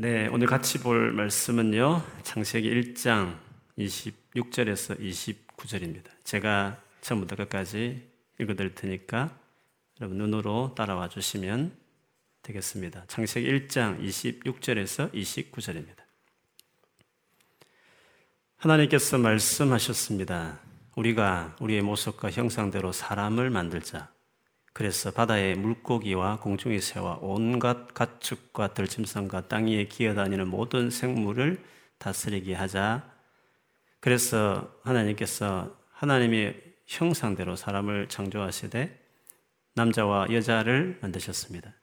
네, 오늘 같이 볼 말씀은요. 창세기 1장 26절에서 29절입니다. 제가 처음부터 끝까지 읽어 드릴 테니까 여러분 눈으로 따라와 주시면 되겠습니다. 창세기 1장 26절에서 29절입니다. 하나님께서 말씀하셨습니다. 우리가 우리의 모습과 형상대로 사람을 만들자. 그래서 바다의 물고기와 공중의 새와 온갖 가축과 들짐승과 땅 위에 기어다니는 모든 생물을 다스리게 하자. 그래서 하나님께서 하나님의 형상대로 사람을 창조하시되 남자와 여자를 만드셨습니다.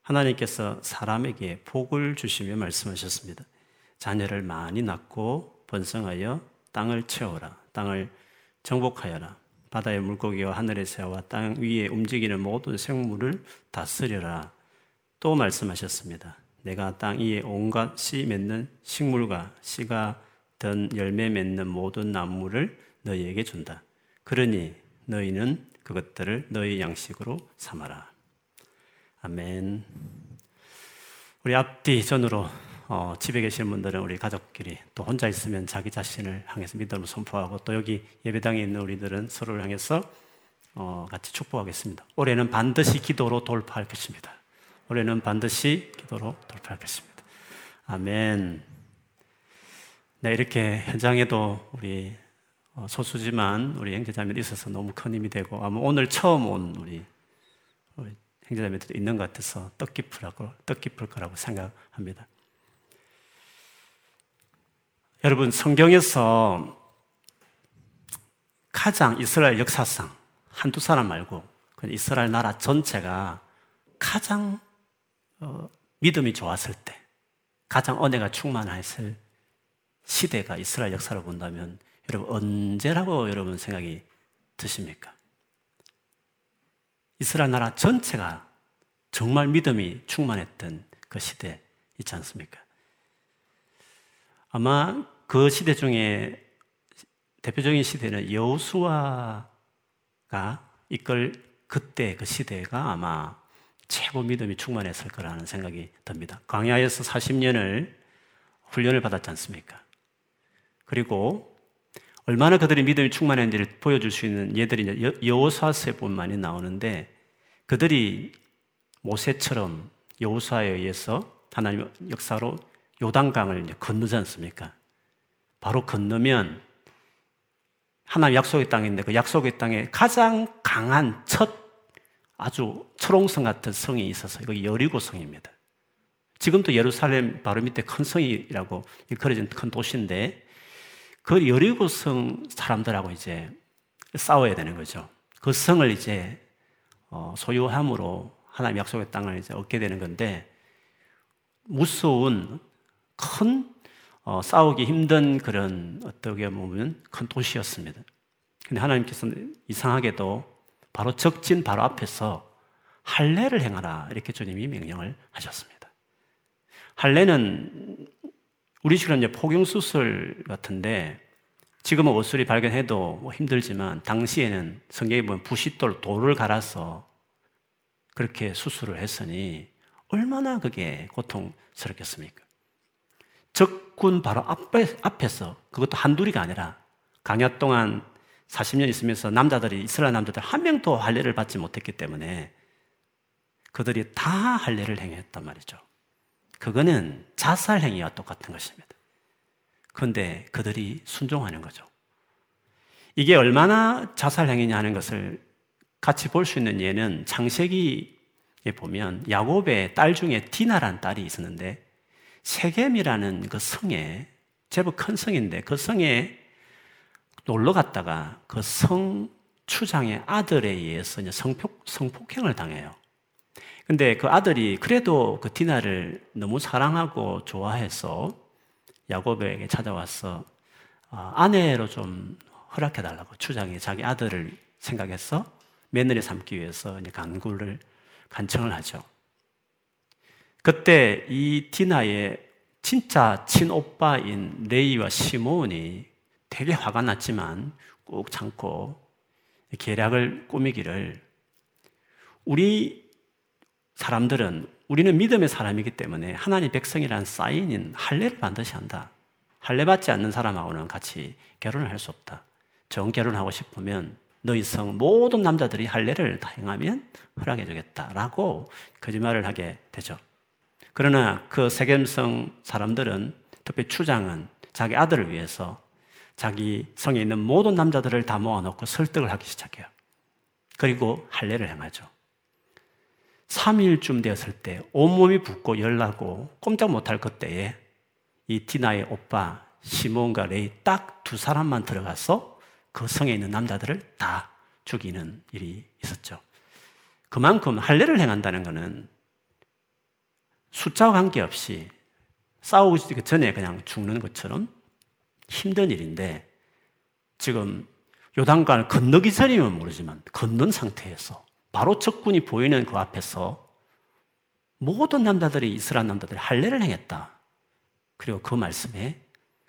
하나님께서 사람에게 복을 주시며 말씀하셨습니다. 자녀를 많이 낳고 번성하여 땅을 채워라. 땅을 정복하여라. 바다의 물고기와 하늘의 새와 땅 위에 움직이는 모든 생물을 다스려라. 또 말씀하셨습니다. 내가 땅 위에 온갖 씨 맺는 식물과 씨가 든 열매 맺는 모든 나무를 너희에게 준다. 그러니 너희는 그것들을 너희 양식으로 삼아라. 아멘. 우리 앞뒤 전으로 어, 집에 계시는 분들은 우리 가족끼리 또 혼자 있으면 자기 자신을 향해서 믿음을 선포하고 또 여기 예배당에 있는 우리들은 서로를 향해서 어, 같이 축복하겠습니다. 올해는 반드시 기도로 돌파할 것입니다. 올해는 반드시 기도로 돌파할 것입니다. 아멘. 네, 이렇게 현장에도 우리 어, 소수지만 우리 형제자매들 있어서 너무 큰 힘이 되고 아마 오늘 처음 온 우리, 우리 형제자매들이 있는 것 같아서 뜻깊으라고 뜻깊을 거라고 생각합니다. 여러분, 성경에서 가장 이스라엘 역사상 한두 사람 말고 이스라엘 나라 전체가 가장 어, 믿음이 좋았을 때, 가장 은혜가 충만했을 시대가 이스라엘 역사를 본다면 여러분 언제라고 여러분 생각이 드십니까? 이스라엘 나라 전체가 정말 믿음이 충만했던 그 시대 있지 않습니까? 아마 그 시대 중에 대표적인 시대는 여호수아가 이끌 그때 그 시대가 아마 최고 믿음이 충만했을 거라는 생각이 듭니다. 광야에서 40년을 훈련을 받았지 않습니까? 그리고 얼마나 그들이 믿음이 충만했는지를 보여줄 수 있는 예들이 여호수아서뿐만이 나오는데 그들이 모세처럼 여호수아에 의해서 하나님 역사로 요단강을 건너지 않습니까? 바로 건너면 하나님 약속의 땅인데 그 약속의 땅에 가장 강한 첫 아주 철옹성 같은 성이 있어서 이거 여리고 성입니다. 지금도 예루살렘 바로 밑에 큰 성이라고 그려진 큰 도시인데 그 여리고 성 사람들하고 이제 싸워야 되는 거죠. 그 성을 이제 어, 소유함으로 하나님 약속의 땅을 이제 얻게 되는 건데 무서운 큰 어, 싸우기 힘든 그런 어떻게 보면 큰 도시였습니다. 근데 하나님께서는 이상하게도 바로 적진 바로 앞에서 할례를 행하라 이렇게 주님이 명령을 하셨습니다. 할례는 우리식으로 이제 포경 수술 같은데 지금은 옷술이 발견해도 뭐 힘들지만 당시에는 성경에 보면 부싯돌 돌을 갈아서 그렇게 수술을 했으니 얼마나 그게 고통스럽겠습니까? 적 군 바로 앞에, 앞에서 그것도 한둘이가 아니라 강야 동안 40년 있으면서 남자들이 이스라엘 남자들 한 명도 할례를 받지 못했기 때문에 그들이 다 할례를 행했단 말이죠. 그거는 자살 행위와 똑같은 것입니다. 그런데 그들이 순종하는 거죠. 이게 얼마나 자살 행위냐 하는 것을 같이 볼 수 있는 예는 창세기에 보면 야곱의 딸 중에 디나라는 딸이 있었는데 세겜이라는 그 성에 제법 큰 성인데 그 성에 놀러 갔다가 그 성 추장의 아들에 의해서 성폭, 성폭행을 당해요. 근데 그 아들이 그래도 그 디나를 너무 사랑하고 좋아해서 야곱에게 찾아와서 아, 아내로 좀 허락해 달라고 추장이 자기 아들을 생각해서 며느리 삼기 위해서 간구를 간청을 하죠. 그때 이 디나의 진짜 친오빠인 레이와 시몬이 되게 화가 났지만 꾹 참고 계략을 꾸미기를 우리 사람들은 우리는 믿음의 사람이기 때문에 하나님 백성이라는 사인인 할례를 반드시 한다. 할례 받지 않는 사람하고는 같이 결혼을 할 수 없다. 정 결혼하고 싶으면 너희 성 모든 남자들이 할례를 다 행하면 허락해 주겠다라고 거짓말을 하게 되죠. 그러나 그 세겜성 사람들은 특히 추장은 자기 아들을 위해서 자기 성에 있는 모든 남자들을 다 모아놓고 설득을 하기 시작해요. 그리고 할례를 행하죠. 3일쯤 되었을 때 온몸이 붓고 열나고 꼼짝 못할 그때에 이 티나의 오빠 시몬과 레이 딱 두 사람만 들어가서 그 성에 있는 남자들을 다 죽이는 일이 있었죠. 그만큼 할례를 행한다는 것은 숫자와 관계없이 싸우기 전에 그냥 죽는 것처럼 힘든 일인데 지금 요단강을 건너기 전이면 모르지만 건넌 상태에서 바로 적군이 보이는 그 앞에서 모든 남자들이 이스라엘 남자들이 할례를 행했다. 그리고 그 말씀에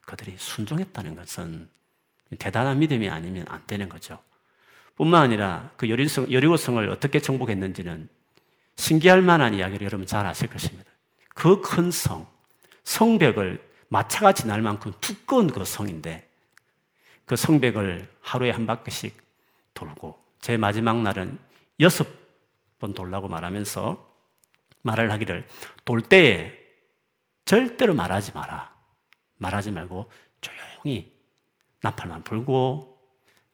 그들이 순종했다는 것은 대단한 믿음이 아니면 안 되는 거죠. 뿐만 아니라 그 여리고성을 어떻게 정복했는지는 신기할 만한 이야기를 여러분 잘 아실 것입니다. 그 큰 성, 성벽을 마차가 지날 만큼 두꺼운 그 성인데 그 성벽을 하루에 한 바퀴씩 돌고 제 마지막 날은 여섯 번 돌라고 말하면서 말을 하기를 돌 때에 절대로 말하지 마라. 말하지 말고 조용히 나팔만 불고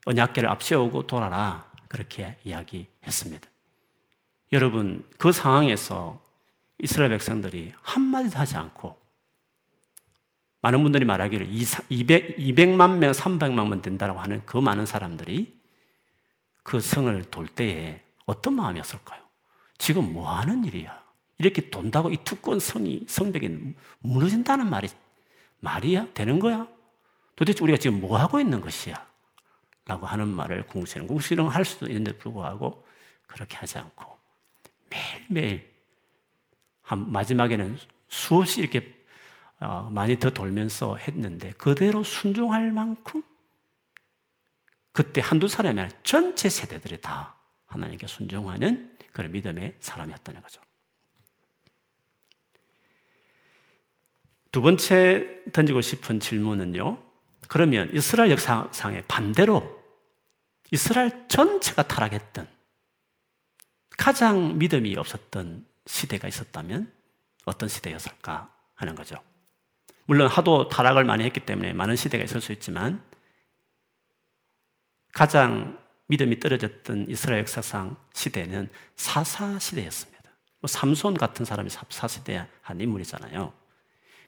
언약계를 앞세우고 돌아라. 그렇게 이야기했습니다. 여러분, 그 상황에서 이스라엘 백성들이 한마디도 하지 않고 많은 분들이 말하기를 200, 200만 명, 300만 명 된다고 하는 그 많은 사람들이 그 성을 돌 때에 어떤 마음이었을까요? 지금 뭐 하는 일이야? 이렇게 돈다고 이 두꺼운 성이, 성벽이 무너진다는 말이 말이야? 되는 거야? 도대체 우리가 지금 뭐 하고 있는 것이야? 라고 하는 말을 궁시렁, 궁시렁 할 수도 있는데 불구하고 그렇게 하지 않고 매일매일 한 마지막에는 수없이 이렇게 어, 많이 더 돌면서 했는데 그대로 순종할 만큼 그때 한두 사람이 아니라 전체 세대들이 다 하나님께 순종하는 그런 믿음의 사람이었다는 거죠. 두 번째 던지고 싶은 질문은요. 그러면 이스라엘 역사상의 반대로 이스라엘 전체가 타락했던 가장 믿음이 없었던 시대가 있었다면 어떤 시대였을까 하는 거죠. 물론 하도 타락을 많이 했기 때문에 많은 시대가 있을 수 있지만 가장 믿음이 떨어졌던 이스라엘 역사상 시대는 사사 시대였습니다. 뭐 삼손 같은 사람이 사사 시대 한 인물이잖아요.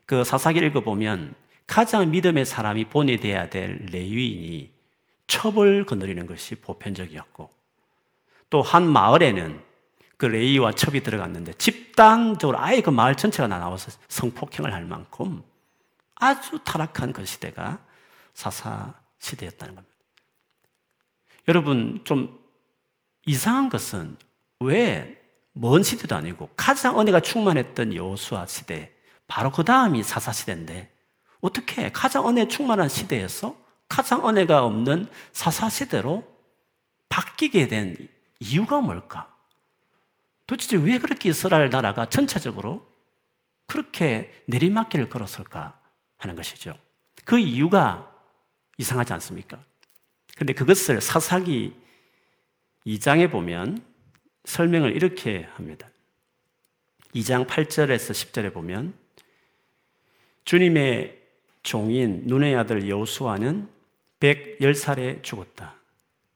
그 사사기 읽어보면 가장 믿음의 사람이 보내돼야 될 레위인이 첩을 거느리는 것이 보편적이었고 또 한 마을에는 그 레이와 첩이 들어갔는데 집단적으로 아예 그 마을 전체가 나와서 성폭행을 할 만큼 아주 타락한 그 시대가 사사 시대였다는 겁니다. 여러분, 좀 이상한 것은 왜 먼 시대도 아니고 가장 은혜가 충만했던 여수아 시대, 바로 그 다음이 사사 시대인데 어떻게 가장 은혜 충만한 시대에서 가장 은혜가 없는 사사 시대로 바뀌게 된 이유가 뭘까? 도대체 왜 그렇게 이스라엘 나라가 전체적으로 그렇게 내리막길을 걸었을까? 하는 것이죠. 그 이유가 이상하지 않습니까? 근데 그것을 사사기 2장에 보면 설명을 이렇게 합니다. 2장 8절에서 10절에 보면 주님의 종인 눈의 아들 여수아는 110살에 죽었다.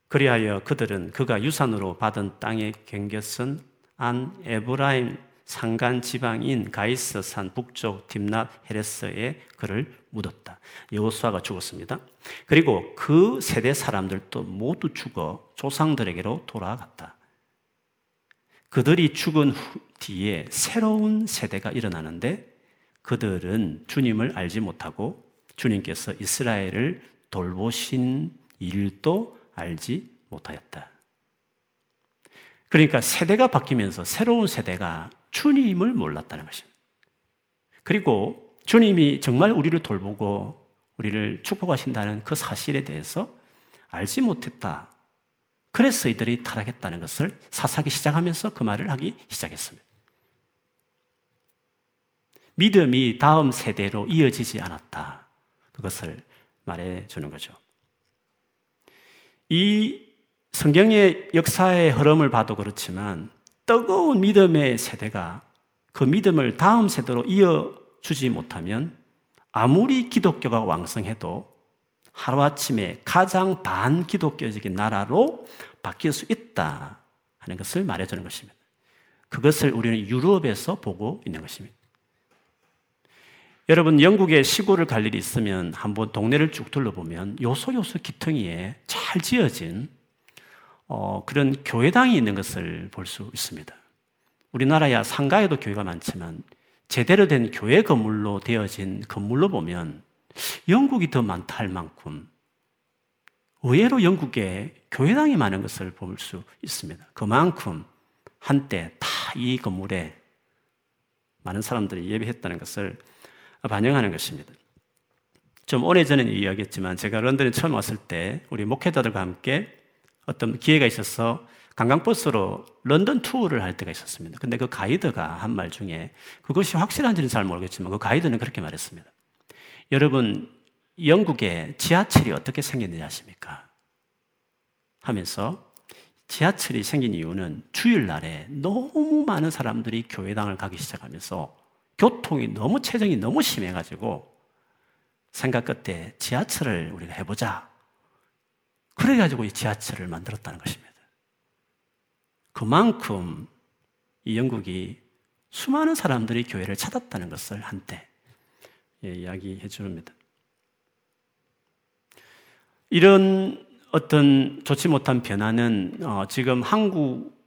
그리하여 그들은 그가 유산으로 받은 땅에 경겼은 안 에브라임 상간 지방인 가이스 산 북쪽 딥낫 헤레스에 그를 묻었다. 여호수아가 죽었습니다. 그리고 그 세대 사람들도 모두 죽어 조상들에게로 돌아갔다. 그들이 죽은 후, 뒤에 새로운 세대가 일어나는데 그들은 주님을 알지 못하고 주님께서 이스라엘을 돌보신 일도 알지 못하였다. 그러니까 세대가 바뀌면서 새로운 세대가 주님을 몰랐다는 것입니다. 그리고 주님이 정말 우리를 돌보고 우리를 축복하신다는 그 사실에 대해서 알지 못했다. 그래서 이들이 타락했다는 것을 사사기 시작하면서 그 말을 하기 시작했습니다. 믿음이 다음 세대로 이어지지 않았다. 그것을 말해 주는 거죠. 이 성경의 역사의 흐름을 봐도 그렇지만 뜨거운 믿음의 세대가 그 믿음을 다음 세대로 이어주지 못하면 아무리 기독교가 왕성해도 하루아침에 가장 반기독교적인 나라로 바뀔 수 있다 하는 것을 말해주는 것입니다. 그것을 우리는 유럽에서 보고 있는 것입니다. 여러분, 영국의 시골을 갈 일이 있으면 한번 동네를 쭉 둘러보면 요소요소 기퉁이에 잘 지어진 어, 그런 교회당이 있는 것을 볼 수 있습니다. 우리나라야 상가에도 교회가 많지만 제대로 된 교회 건물로 되어진 건물로 보면 영국이 더 많다 할 만큼 의외로 영국에 교회당이 많은 것을 볼 수 있습니다. 그만큼 한때 다 이 건물에 많은 사람들이 예배했다는 것을 반영하는 것입니다. 좀 오래전에 이야기했지만 제가 런던에 처음 왔을 때 우리 목회자들과 함께 어떤 기회가 있어서 관광버스로 런던 투어를 할 때가 있었습니다. 근데 그 가이드가 한 말 중에 그것이 확실한지는 잘 모르겠지만 그 가이드는 그렇게 말했습니다. 여러분, 영국의 지하철이 어떻게 생겼는지 아십니까? 하면서 지하철이 생긴 이유는 주일날에 너무 많은 사람들이 교회당을 가기 시작하면서 교통이 너무 체증이 너무 심해가지고 생각 끝에 지하철을 우리가 해보자. 그래가지고 이 지하철을 만들었다는 것입니다. 그만큼 이 영국이 수많은 사람들이 교회를 찾았다는 것을 한때 예, 이야기해 주니다 이런 어떤 좋지 못한 변화는 어, 지금 한국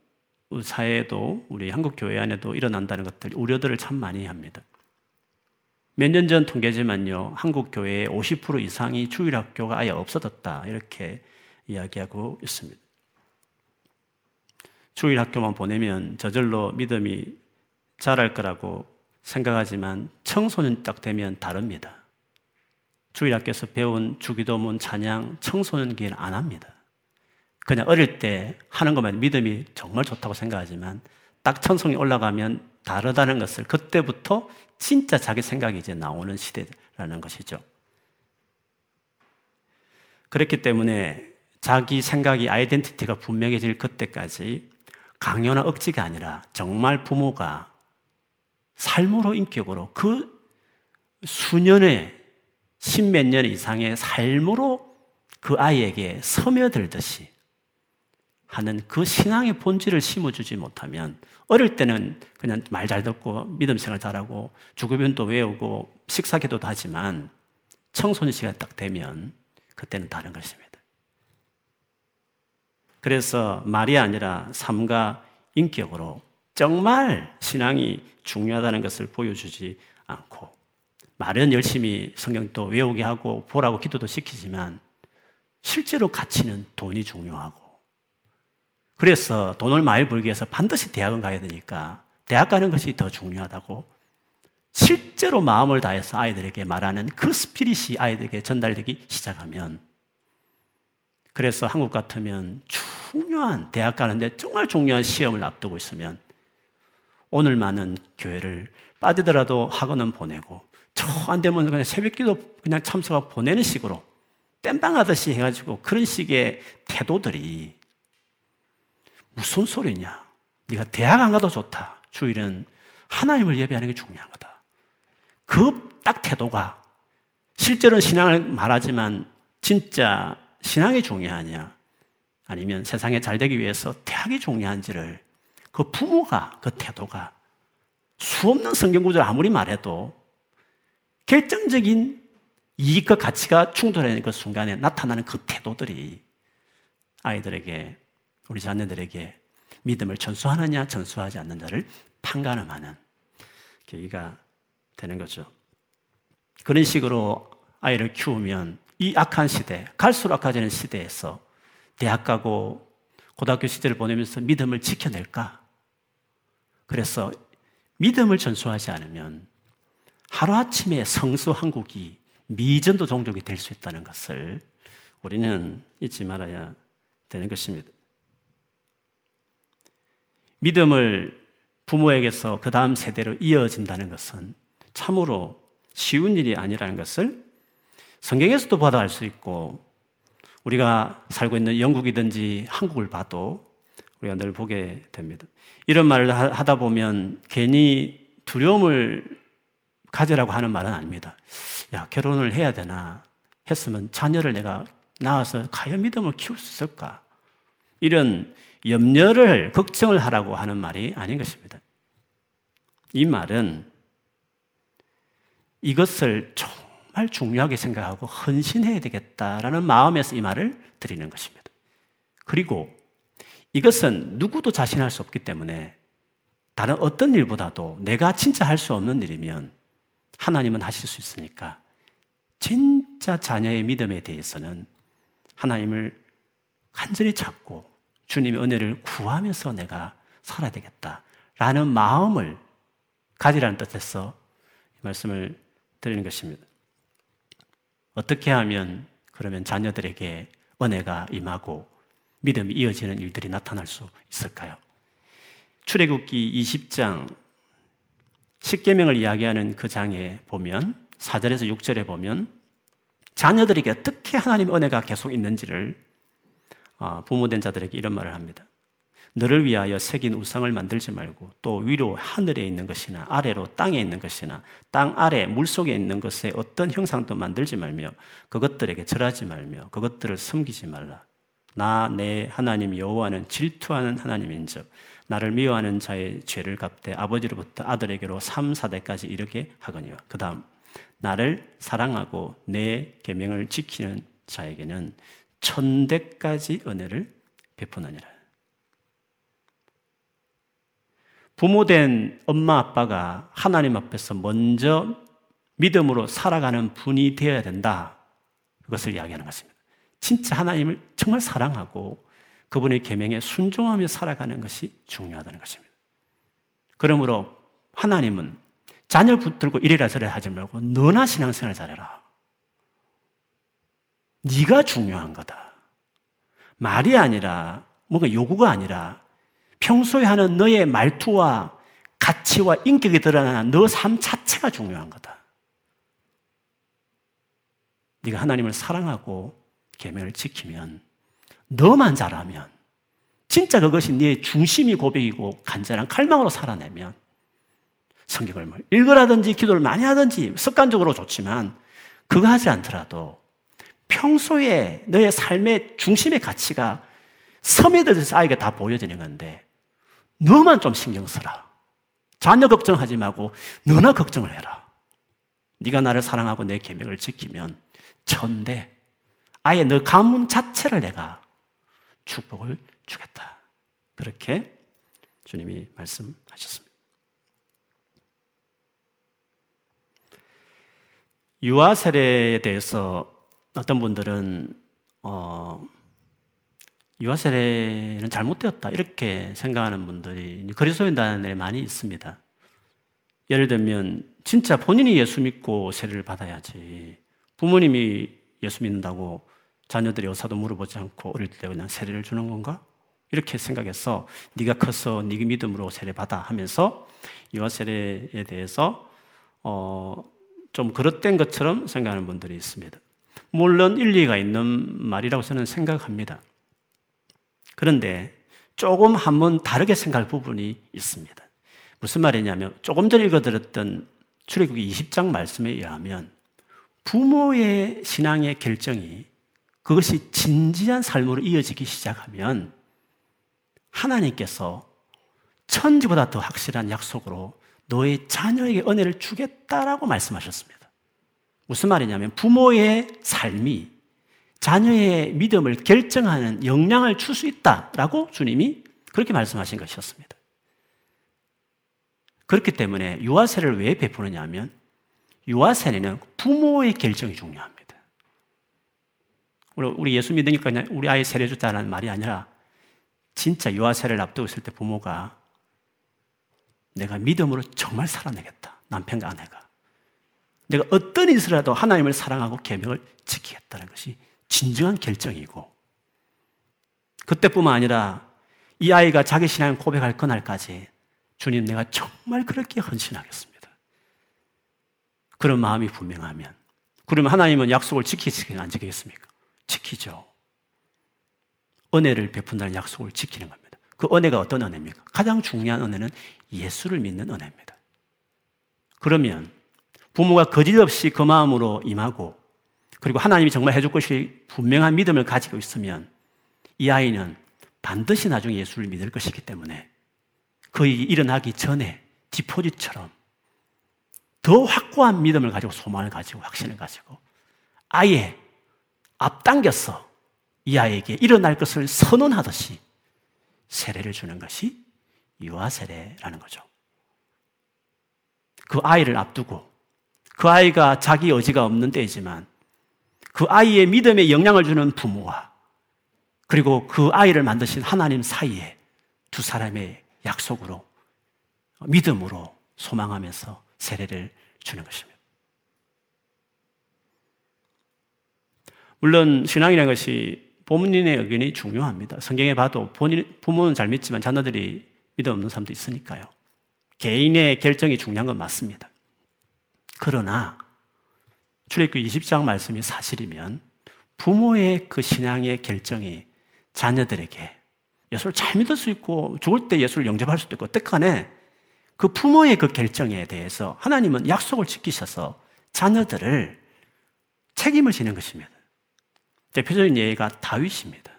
사회에도 우리 한국 교회 안에도 일어난다는 것들 우려들을 참 많이 합니다. 몇 년 전 통계지만요, 한국 교회의 50% 이상이 주일 학교가 아예 없어졌다 이렇게 이야기하고 있습니다. 주일 학교만 보내면 저절로 믿음이 자랄 거라고 생각하지만 청소년 딱 되면 다릅니다. 주일 학교에서 배운 주기도문 찬양 청소년기에는 안 합니다. 그냥 어릴 때 하는 것만 믿음이 정말 좋다고 생각하지만 딱 천성이 올라가면 다르다는 것을 그때부터 진짜 자기 생각이 이제 나오는 시대라는 것이죠. 그렇기 때문에 자기 생각이 아이덴티티가 분명해질 그때까지 강요나 억지가 아니라 정말 부모가 삶으로 인격으로 그 수년의 십몇 년 이상의 삶으로 그 아이에게 스며들듯이 하는 그 신앙의 본질을 심어주지 못하면 어릴 때는 그냥 말 잘 듣고 믿음 생활 잘하고 주급변도 외우고 식사기도도 하지만 청소년 시간 딱 되면 그때는 다른 것입니다. 그래서 말이 아니라 삶과 인격으로 정말 신앙이 중요하다는 것을 보여주지 않고 말은 열심히 성경도 외우게 하고 보라고 기도도 시키지만 실제로 가치는 돈이 중요하고 그래서 돈을 많이 벌기 위해서 반드시 대학은 가야 되니까 대학 가는 것이 더 중요하다고 실제로 마음을 다해서 아이들에게 말하는 그 스피릿이 아이들에게 전달되기 시작하면 그래서 한국 같으면 중요한 대학 가는데 정말 중요한 시험을 앞두고 있으면 오늘만은 교회를 빠지더라도 학원은 보내고 저 안 되면 그냥 새벽기도 그냥 참석하고 보내는 식으로 땜빵 하듯이 해가지고 그런 식의 태도들이 무슨 소리냐? 네가 대학 안 가도 좋다. 주일은 하나님을 예배하는 게 중요한 거다. 그 딱 태도가 실제로는 신앙을 말하지만 진짜 신앙이 중요하냐? 아니면 세상에 잘 되기 위해서 대학이 중요한지를 그 부모가 그 태도가 수없는 성경 구절 아무리 말해도 결정적인 이익과 가치가 충돌하는 그 순간에 나타나는 그 태도들이 아이들에게 우리 자녀들에게 믿음을 전수하느냐 전수하지 않느냐를 판가름하는 계기가 되는 거죠. 그런 식으로 아이를 키우면 이 악한 시대, 갈수록 악화되는 시대에서 대학 가고 고등학교 시대를 보내면서 믿음을 지켜낼까? 그래서 믿음을 전수하지 않으면 하루아침에 성수 한국이 미전도 종족이 될 수 있다는 것을 우리는 잊지 말아야 되는 것입니다. 믿음을 부모에게서 그 다음 세대로 이어진다는 것은 참으로 쉬운 일이 아니라는 것을 성경에서도 받아 알 수 있고 우리가 살고 있는 영국이든지 한국을 봐도 우리가 늘 보게 됩니다. 이런 말을 하다 보면 괜히 두려움을 가지라고 하는 말은 아닙니다. 야, 결혼을 해야 되나? 했으면 자녀를 내가 낳아서 과연 믿음을 키울 수 있을까? 이런 염려를, 걱정을 하라고 하는 말이 아닌 것입니다. 이 말은 이것을 정말 중요하게 생각하고 헌신해야 되겠다라는 마음에서 이 말을 드리는 것입니다. 그리고 이것은 누구도 자신할 수 없기 때문에 다른 어떤 일보다도 내가 진짜 할 수 없는 일이면 하나님은 하실 수 있으니까 진짜 자녀의 믿음에 대해서는 하나님을 간절히 찾고 주님의 은혜를 구하면서 내가 살아야 되겠다라는 마음을 가지라는 뜻에서 이 말씀을 드리는 것입니다. 어떻게 하면 그러면 자녀들에게 은혜가 임하고 믿음이 이어지는 일들이 나타날 수 있을까요? 출애굽기 20장 10계명을 이야기하는 그 장에 보면 4절에서 6절에 보면 자녀들에게 어떻게 하나님의 은혜가 계속 있는지를 어, 부모된 자들에게 이런 말을 합니다. 너를 위하여 새긴 우상을 만들지 말고 또 위로 하늘에 있는 것이나 아래로 땅에 있는 것이나 땅 아래 물 속에 있는 것에 어떤 형상도 만들지 말며 그것들에게 절하지 말며 그것들을 섬기지 말라. 나 내 하나님 여호와는 질투하는 하나님인즉 나를 미워하는 자의 죄를 갚되 아버지로부터 아들에게로 3, 4대까지 이르게 하거니와 그 다음 나를 사랑하고 내 계명을 지키는 자에게는 천대까지 은혜를 베푸느니라. 부모된 엄마 아빠가 하나님 앞에서 먼저 믿음으로 살아가는 분이 되어야 된다. 그것을 이야기하는 것입니다. 진짜 하나님을 정말 사랑하고 그분의 계명에 순종하며 살아가는 것이 중요하다는 것입니다. 그러므로 하나님은 자녀 붙들고 이래라 저래라 하지 말고 너나 신앙생활 잘해라. 네가 중요한 거다. 말이 아니라 뭔가 요구가 아니라 평소에 하는 너의 말투와 가치와 인격이 드러나는 너 삶 자체가 중요한 거다. 네가 하나님을 사랑하고 계명을 지키면 너만 잘하면 진짜 그것이 네 중심이 고백이고 간절한 칼망으로 살아내면 성경을 뭐 읽으라든지 기도를 많이 하든지 습관적으로 좋지만 그거 하지 않더라도 평소에 너의 삶의 중심의 가치가 섬에들어서 아이가 다 보여지는 건데 너만 좀 신경 써라. 자녀 걱정하지 말고 너나 걱정을 해라. 네가 나를 사랑하고 내 계명을 지키면 천대 아예 너 가문 자체를 내가 축복을 주겠다. 그렇게 주님이 말씀하셨습니다. 유아 세례에 대해서 어떤 분들은 어, 유아 세례는 잘못되었다 이렇게 생각하는 분들이 그리스도인단에 많이 있습니다. 예를 들면 진짜 본인이 예수 믿고 세례를 받아야지 부모님이 예수 믿는다고 자녀들이 어사도 물어보지 않고 어릴 때 그냥 세례를 주는 건가? 이렇게 생각해서 네가 커서 네 믿음으로 세례 받아 하면서 유아 세례에 대해서 어, 좀 그릇된 것처럼 생각하는 분들이 있습니다. 물론 일리가 있는 말이라고 저는 생각합니다. 그런데 조금 한번 다르게 생각할 부분이 있습니다. 무슨 말이냐면 조금 전에 읽어드렸던 출애굽기 20장 말씀에 의하면 부모의 신앙의 결정이 그것이 진지한 삶으로 이어지기 시작하면 하나님께서 천지보다 더 확실한 약속으로 너의 자녀에게 은혜를 주겠다라고 말씀하셨습니다. 무슨 말이냐면 부모의 삶이 자녀의 믿음을 결정하는 영향을 줄 수 있다라고 주님이 그렇게 말씀하신 것이었습니다. 그렇기 때문에 유아세를 왜 베푸느냐 하면 유아세례는 부모의 결정이 중요합니다. 우리 예수 믿으니까 우리 아이 세례 줬다는 말이 아니라 진짜 유아세를 앞두고 있을 때 부모가 내가 믿음으로 정말 살아내겠다. 남편과 아내가. 내가 어떤 일이라도 하나님을 사랑하고 계명을 지키겠다는 것이 진정한 결정이고 그때뿐만 아니라 이 아이가 자기 신앙을 고백할 그날까지 주님 내가 정말 그렇게 헌신하겠습니다. 그런 마음이 분명하면 그러면 하나님은 약속을 지키시긴 안 지키겠습니까? 지키죠. 은혜를 베푼다는 약속을 지키는 겁니다. 그 은혜가 어떤 은혜입니까? 가장 중요한 은혜는 예수를 믿는 은혜입니다. 그러면 부모가 거짓 없이 그 마음으로 임하고 그리고 하나님이 정말 해줄 것이 분명한 믿음을 가지고 있으면 이 아이는 반드시 나중에 예수를 믿을 것이기 때문에 그 일이 일어나기 전에 디포지처럼 더 확고한 믿음을 가지고 소망을 가지고 확신을 가지고 아예 앞당겨서 이 아이에게 일어날 것을 선언하듯이 세례를 주는 것이 유아 세례라는 거죠. 그 아이를 앞두고 그 아이가 자기 의지가 없는 때이지만 그 아이의 믿음에 영향을 주는 부모와 그리고 그 아이를 만드신 하나님 사이에 두 사람의 약속으로 믿음으로 소망하면서 세례를 주는 것입니다. 물론 신앙이라는 것이 부모님의 의견이 중요합니다. 성경에 봐도 본인, 부모는 잘 믿지만 자녀들이 믿음 없는 사람도 있으니까요. 개인의 결정이 중요한 건 맞습니다. 그러나 출애굽 20장 말씀이 사실이면 부모의 그 신앙의 결정이 자녀들에게 예수를 잘 믿을 수 있고 죽을 때 예수를 영접할 수도 있고 어떡하네 그 부모의 그 결정에 대해서 하나님은 약속을 지키셔서 자녀들을 책임을 지는 것입니다. 대표적인 예가 다윗입니다.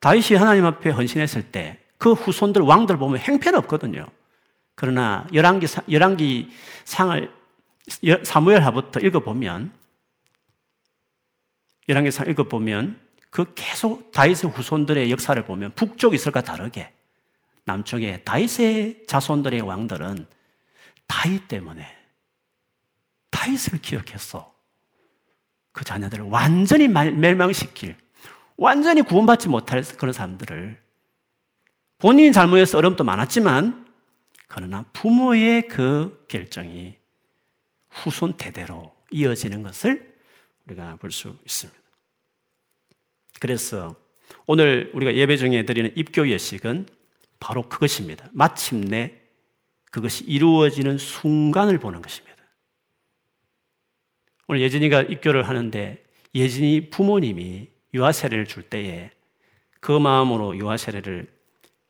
다윗이 하나님 앞에 헌신했을 때 그 후손들 왕들 보면 행패는 없거든요. 그러나 열왕기 열왕기 상을 사무엘하부터 읽어보면 열왕기 상 읽어보면 그 계속 다윗의 후손들의 역사를 보면 북쪽 이스라엘과 다르게 남쪽에 다윗의 자손들의 왕들은 다윗 때문에 다윗을 기억했어. 그 자녀들을 완전히 멸망시킬, 완전히 구원받지 못할 그런 사람들을 본인이 잘못해서 어려움도 많았지만, 그러나 부모의 그 결정이 후손 대대로 이어지는 것을 우리가 볼 수 있습니다. 그래서 오늘 우리가 예배 중에 드리는 입교 예식은 바로 그것입니다. 마침내 그것이 이루어지는 순간을 보는 것입니다. 오늘 예진이가 입교를 하는데 예진이 부모님이 유아 세례를 줄 때에 그 마음으로 유아 세례를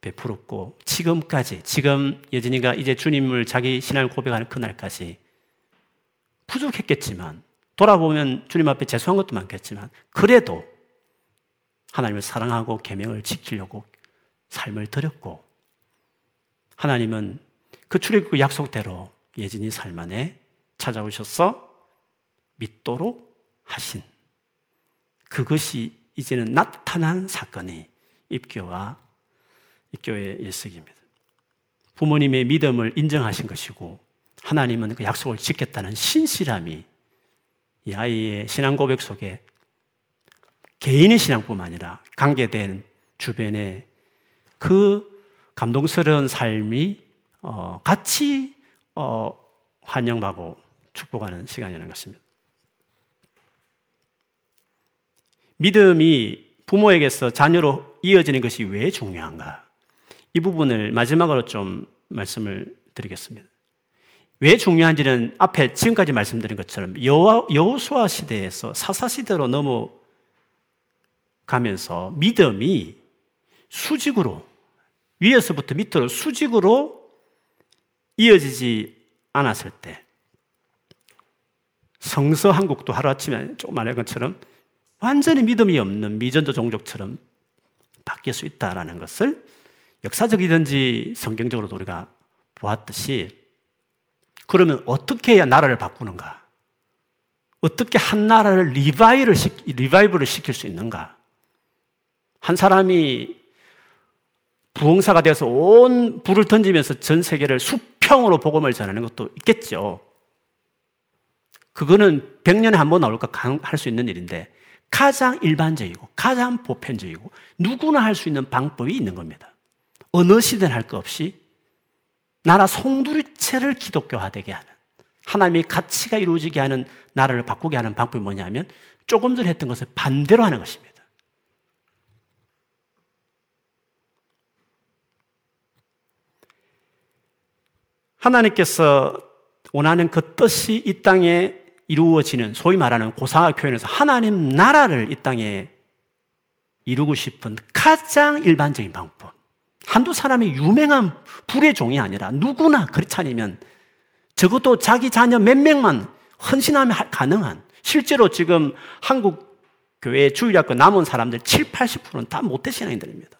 베풀었고 지금까지 지금 예진이가 이제 주님을 자기 신앙을 고백하는 그날까지 부족했겠지만 돌아보면 주님 앞에 죄송한 것도 많겠지만 그래도 하나님을 사랑하고 계명을 지키려고 삶을 드렸고 하나님은 그 출애굽 약속대로 예진이 삶 안에 찾아오셔서 믿도록 하신 그것이 이제는 나타난 사건이 입교와 입교의 예식입니다. 부모님의 믿음을 인정하신 것이고 하나님은 그 약속을 지켰다는 신실함이 이 아이의 신앙 고백 속에 개인의 신앙뿐만 아니라 관계된 주변의 그 감동스러운 삶이 어, 같이 어, 환영하고 축복하는 시간이라는 것입니다. 믿음이 부모에게서 자녀로 이어지는 것이 왜 중요한가? 이 부분을 마지막으로 좀 말씀을 드리겠습니다. 왜 중요한지는 앞에 지금까지 말씀드린 것처럼 여호수아 시대에서 사사 시대로 넘어가면서 믿음이 수직으로 위에서부터 밑으로 수직으로 이어지지 않았을 때 성서 한국도 하루아침에 조금 말한 것처럼 완전히 믿음이 없는 미전도 종족처럼 바뀔 수 있다는 것을 역사적이든지 성경적으로도 우리가 보았듯이 그러면 어떻게 해야 나라를 바꾸는가? 어떻게 한 나라를 revive를 revive를 시킬 수 있는가? 한 사람이 부흥사가 되어서 온 불을 던지면서 전 세계를 수평으로 복음을 전하는 것도 있겠죠. 그거는 100년에 한 번 나올까 할 수 있는 일인데 가장 일반적이고 가장 보편적이고 누구나 할 수 있는 방법이 있는 겁니다. 어느 시대는 할것 없이 나라 송두리째를 기독교화되게 하는 하나님의 가치가 이루어지게 하는 나라를 바꾸게 하는 방법이 뭐냐면 조금 전에 했던 것을 반대로 하는 것입니다. 하나님께서 원하는 그 뜻이 이 땅에 이루어지는 소위 말하는 고상화 표현에서 하나님 나라를 이 땅에 이루고 싶은 가장 일반적인 방법. 한두 사람이 유명한 불의 종이 아니라 누구나 그렇지 않으면 적어도 자기 자녀 몇 명만 헌신하면 가능한 실제로 지금 한국 교회 주일학교 남은 사람들 7, 80%는 다 못된 신앙인들입니다.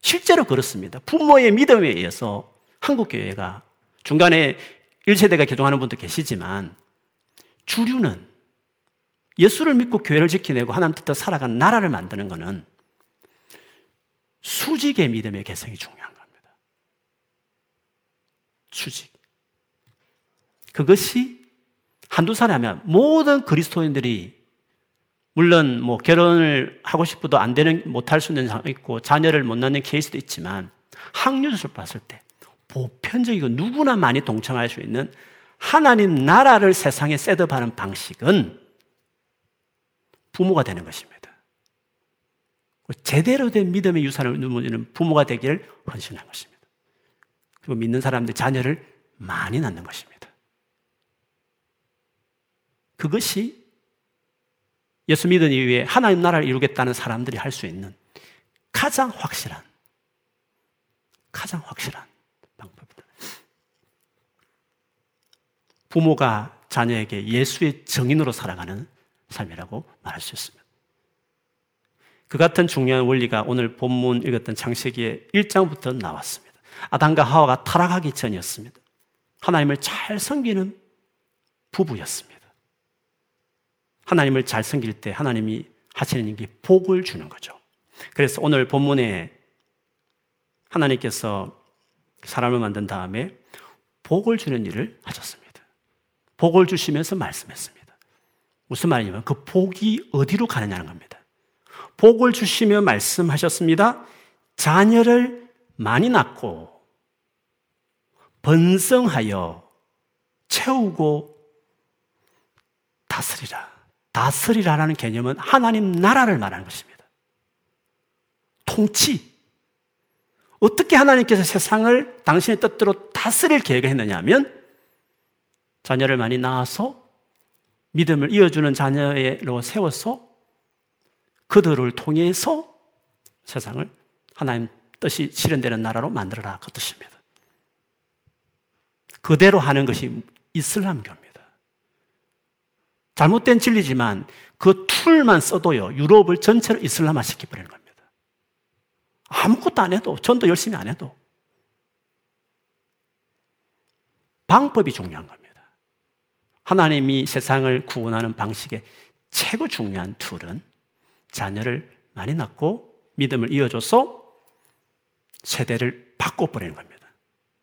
실제로 그렇습니다. 부모의 믿음에 의해서 한국 교회가 중간에 1세대가 개종하는 분도 계시지만 주류는 예수를 믿고 교회를 지켜내고 하나님 뜻대로 살아가는 나라를 만드는 것은 수직의 믿음의 개성이 중요한 겁니다. 수직. 그것이 한두 살이 하면 모든 그리스도인들이 물론 뭐 결혼을 하고 싶어도 안 되는, 못 할 수 있는 상황 있고 자녀를 못 낳는 케이스도 있지만 확률을 봤을 때 보편적이고 누구나 많이 동참할 수 있는 하나님 나라를 세상에 셋업하는 방식은 부모가 되는 것입니다. 제대로 된 믿음의 유산을 누리는 부모가 되기를 헌신한 것입니다. 그리고 믿는 사람들 자녀를 많이 낳는 것입니다. 그것이 예수 믿은 이후에 하나님 나라를 이루겠다는 사람들이 할 수 있는 가장 확실한, 가장 확실한 방법이다. 부모가 자녀에게 예수의 정인으로 살아가는 삶이라고 말할 수 있습니다. 그 같은 중요한 원리가 오늘 본문 읽었던 창세기의 1장부터 나왔습니다. 아담과 하와가 타락하기 전이었습니다. 하나님을 잘 섬기는 부부였습니다. 하나님을 잘 섬길 때 하나님이 하시는 일이 복을 주는 거죠. 그래서 오늘 본문에 하나님께서 사람을 만든 다음에 복을 주는 일을 하셨습니다. 복을 주시면서 말씀했습니다. 무슨 말이냐면 그 복이 어디로 가느냐는 겁니다. 복을 주시며 말씀하셨습니다. 자녀를 많이 낳고 번성하여 채우고 다스리라. 다스리라라는 개념은 하나님 나라를 말하는 것입니다. 통치. 어떻게 하나님께서 세상을 당신의 뜻대로 다스릴 계획을 했느냐 하면 자녀를 많이 낳아서 믿음을 이어주는 자녀로 세워서 그들을 통해서 세상을 하나님 뜻이 실현되는 나라로 만들어라 그 뜻입니다. 그대로 하는 것이 이슬람교입니다. 잘못된 진리지만 그 툴만 써도요, 유럽을 전체로 이슬람화 시켜버리는 겁니다. 아무것도 안 해도, 전도 열심히 안 해도. 방법이 중요한 겁니다. 하나님이 세상을 구원하는 방식의 최고 중요한 툴은 자녀를 많이 낳고 믿음을 이어줘서 세대를 바꿔버리는 겁니다.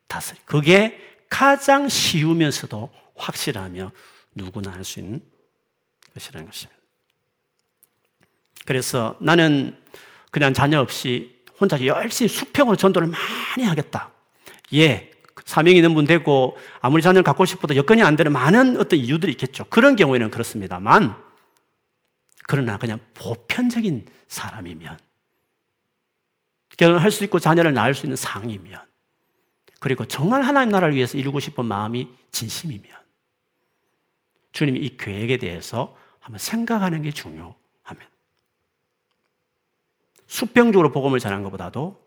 다스리. 그게 가장 쉬우면서도 확실하며 누구나 할 수 있는 것이라는 것입니다. 그래서 나는 그냥 자녀 없이 혼자 열심히 수평으로 전도를 많이 하겠다. 예, 사명 있는 분 되고 아무리 자녀를 갖고 싶어도 여건이 안 되는 많은 어떤 이유들이 있겠죠. 그런 경우에는 그렇습니다만 그러나 그냥 보편적인 사람이면 결혼할 수 있고 자녀를 낳을 수 있는 상이면 그리고 정말 하나님 나라를 위해서 이루고 싶은 마음이 진심이면 주님이 이 계획에 대해서 한번 생각하는 게 중요하면 수평적으로 복음을 전하는 것보다도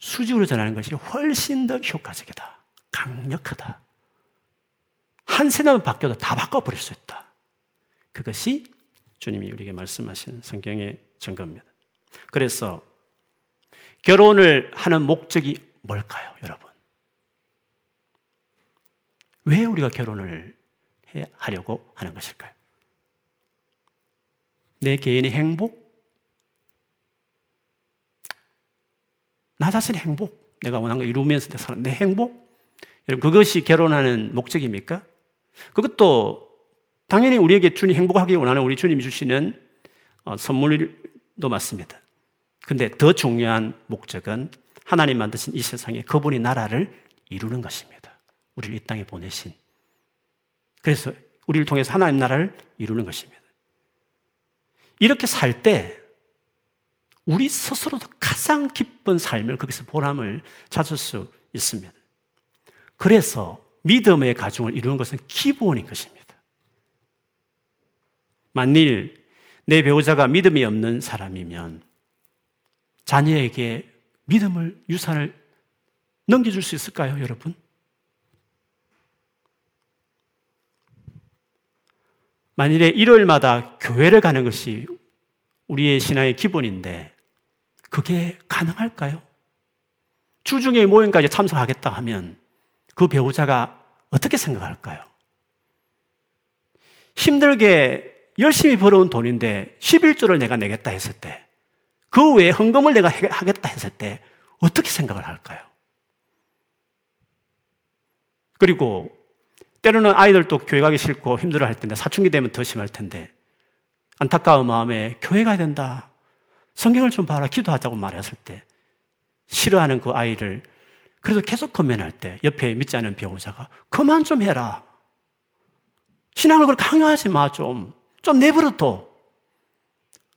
수직으로 전하는 것이 훨씬 더 효과적이다. 강력하다. 한 세대만 바뀌어도 다 바꿔버릴 수 있다. 그것이 주님이 우리에게 말씀하시는 성경의 증거입니다. 그래서 결혼을 하는 목적이 뭘까요, 여러분? 왜 우리가 결혼을 해, 하려고 하는 것일까요? 내 개인의 행복? 나 자신의 행복? 내가 원하는 걸 이루면서 내 행복? 여러분, 그것이 결혼하는 목적입니까? 그것도 당연히 우리에게 주님 행복하기 원하는 우리 주님이 주시는 어, 선물도 맞습니다. 근데 더 중요한 목적은 하나님 만드신 이 세상에 그분이 나라를 이루는 것입니다. 우리를 이 땅에 보내신. 그래서 우리를 통해서 하나님 나라를 이루는 것입니다. 이렇게 살 때 우리 스스로도 가장 기쁜 삶을 거기서 보람을 찾을 수 있습니다. 그래서 믿음의 가중을 이루는 것은 기본인 것입니다. 만일 내 배우자가 믿음이 없는 사람이면 자녀에게 믿음을, 유산을 넘겨줄 수 있을까요, 여러분? 만일에 일요일마다 교회를 가는 것이 우리의 신앙의 기본인데 그게 가능할까요? 주중에 모임까지 참석하겠다 하면 그 배우자가 어떻게 생각할까요? 힘들게 열심히 벌어온 돈인데 11조를 내가 내겠다 했을 때, 그 외에 헌금을 내가 하겠다 했을 때 어떻게 생각을 할까요? 그리고 때로는 아이들도 교회 가기 싫고 힘들어 할 텐데 사춘기 되면 더 심할 텐데 안타까운 마음에 교회 가야 된다. 성경을 좀 봐라. 기도하자고 말했을 때 싫어하는 그 아이를 그래도 계속 건면할 때 옆에 믿지 않은 배우자가 그만 좀 해라. 신앙을 그렇게 강요하지 마 좀. 좀 내버려둬.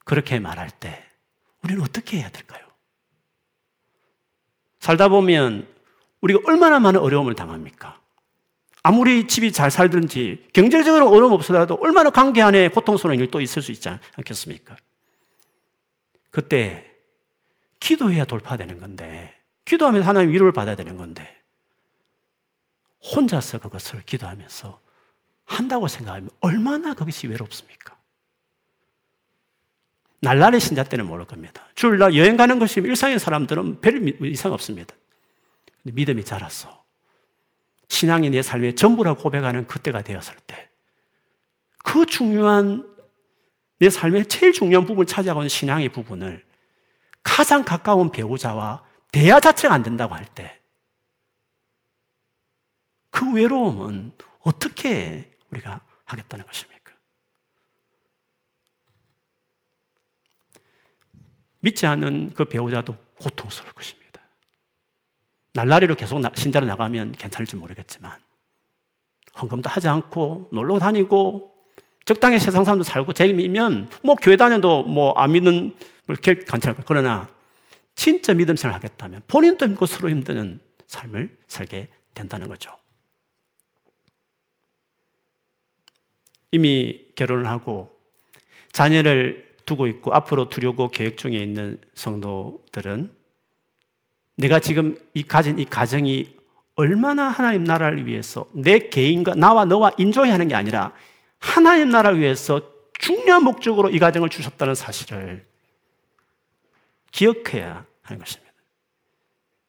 그렇게 말할 때 우리는 어떻게 해야 될까요? 살다 보면 우리가 얼마나 많은 어려움을 당합니까? 아무리 집이 잘 살든지 경제적으로 어려움 없어도 얼마나 관계 안에 고통스러운 일도 있을 수 있지 않겠습니까? 그때 기도해야 돌파되는 건데 기도하면서 하나님 위로를 받아야 되는 건데 혼자서 그것을 기도하면서 한다고 생각하면 얼마나 그것이 외롭습니까? 날라리 신자 때는 모를 겁니다. 주일날 여행 가는 것이 일상의 사람들은 별 이상 없습니다. 믿음이 자랐어. 신앙이 내 삶의 전부라고 고백하는 그때가 되었을 때, 그 중요한, 내 삶의 제일 중요한 부분을 차지하고 신앙의 부분을 가장 가까운 배우자와 대화 자체가 안 된다고 할 때, 그 외로움은 어떻게 우리가 하겠다는 것입니까? 믿지 않는 그 배우자도 고통스러울 것입니다. 날라리로 계속 신자로 나가면 괜찮을지 모르겠지만, 헌금도 하지 않고, 놀러 다니고, 적당히 세상 사람도 살고, 재미면, 뭐, 교회 다녀도 뭐, 안 믿는, 뭐 괜찮을 거예요. 그러나, 진짜 믿음 생활 하겠다면, 본인도 힘고 서로 힘드는 삶을 살게 된다는 거죠. 이미 결혼을 하고 자녀를 두고 있고 앞으로 두려고 계획 중에 있는 성도들은 내가 지금 이 가진 이 가정이 얼마나 하나님 나라를 위해서 내 개인과 나와 너와 인조해 하는 게 아니라 하나님 나라를 위해서 중요한 목적으로 이 가정을 주셨다는 사실을 기억해야 하는 것입니다.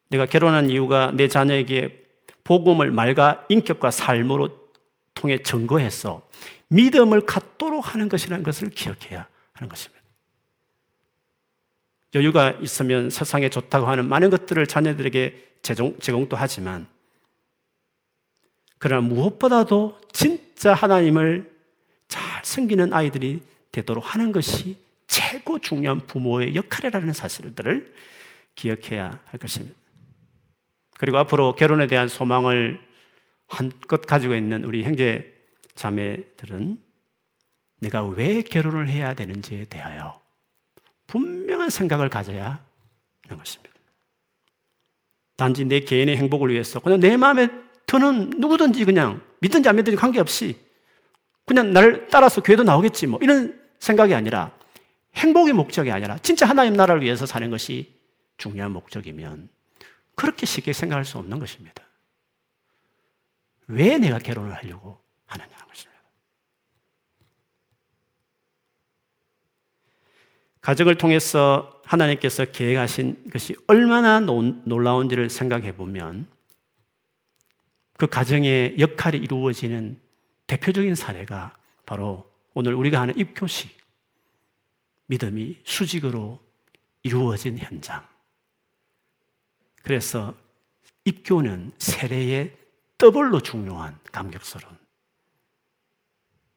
내가 결혼한 이유가 내 자녀에게 복음을 말과 인격과 삶으로 통해 증거해서 믿음을 갖도록 하는 것이라는 것을 기억해야 하는 것입니다. 여유가 있으면 세상에 좋다고 하는 많은 것들을 자녀들에게 제공, 제공도 하지만 그러나 무엇보다도 진짜 하나님을 잘 섬기는 아이들이 되도록 하는 것이 최고 중요한 부모의 역할이라는 사실들을 기억해야 할 것입니다. 그리고 앞으로 결혼에 대한 소망을 한껏 가지고 있는 우리 형제 자매들은 내가 왜 결혼을 해야 되는지에 대하여 분명한 생각을 가져야 하는 것입니다. 단지 내 개인의 행복을 위해서 그냥 내 마음에 드는 누구든지 그냥 안 믿든지 관계없이 그냥 나를 따라서 교회도 나오겠지 뭐 이런 생각이 아니라 행복의 목적이 아니라 진짜 하나님 나라를 위해서 사는 것이 중요한 목적이면 그렇게 쉽게 생각할 수 없는 것입니다. 왜 내가 결혼을 하려고 하느냐 것입니다. 가정을 통해서 하나님께서 계획하신 것이 얼마나 놀라운지를 생각해 보면 그 가정의 역할이 이루어지는 대표적인 사례가 바로 오늘 우리가 하는 입교식, 믿음이 수직으로 이루어진 현장. 그래서 입교는 세례의 더블로 중요한 감격스러운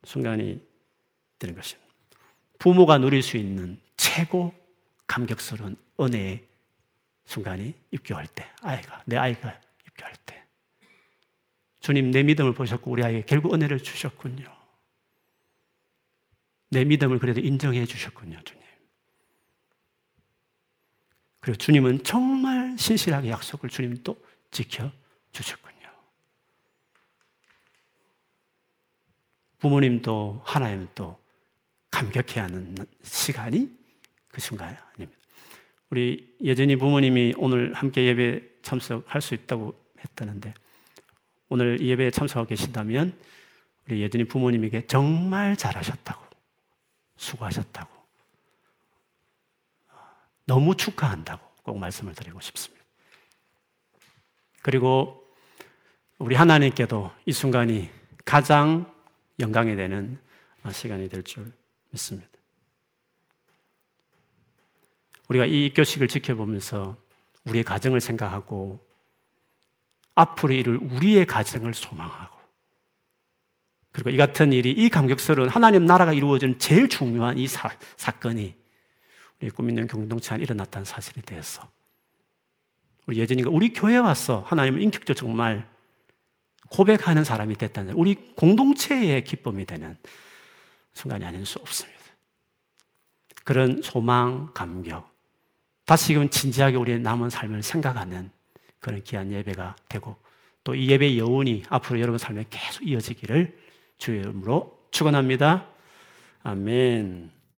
순간이 되는 것입니다. 부모가 누릴 수 있는 최고 감격스러운 은혜의 순간이 입교할 때, 아이가, 내 아이가 입교할 때. 주님, 내 믿음을 보셨고, 우리 아이에게 결국 은혜를 주셨군요. 내 믿음을 그래도 인정해 주셨군요, 주님. 그리고 주님은 정말 신실하게 약속을 주님 또 지켜 주셨군요. 부모님도 하나님도 감격해하는 시간이 그 순간 아닙니다. 우리 예전이 부모님이 오늘 함께 예배 참석할 수 있다고 했다는데 오늘 예배에 참석하고 계신다면 우리 예전이 부모님에게 정말 잘하셨다고 수고하셨다고 너무 축하한다고 꼭 말씀을 드리고 싶습니다. 그리고 우리 하나님께도 이 순간이 가장 영광이 되는 시간이 될 줄 믿습니다. 우리가 이 교식을 지켜보면서 우리의 가정을 생각하고 앞으로 이룰 우리의 가정을 소망하고 그리고 이 같은 일이 이 감격스러운 하나님 나라가 이루어지는 제일 중요한 이 사, 사건이 우리 꿈 있는 공동체 안에 일어났다는 사실에 대해서 우리 예전이가 우리 교회에 와서 하나님을 인격적으로 정말 고백하는 사람이 됐다는 우리 공동체의 기쁨이 되는 순간이 아닐 수 없습니다. 그런 소망, 감격, 다시금 진지하게 우리의 남은 삶을 생각하는 그런 귀한 예배가 되고 또 이 예배의 여운이 앞으로 여러분 삶에 계속 이어지기를 주의 이름으로 축원합니다. 아멘.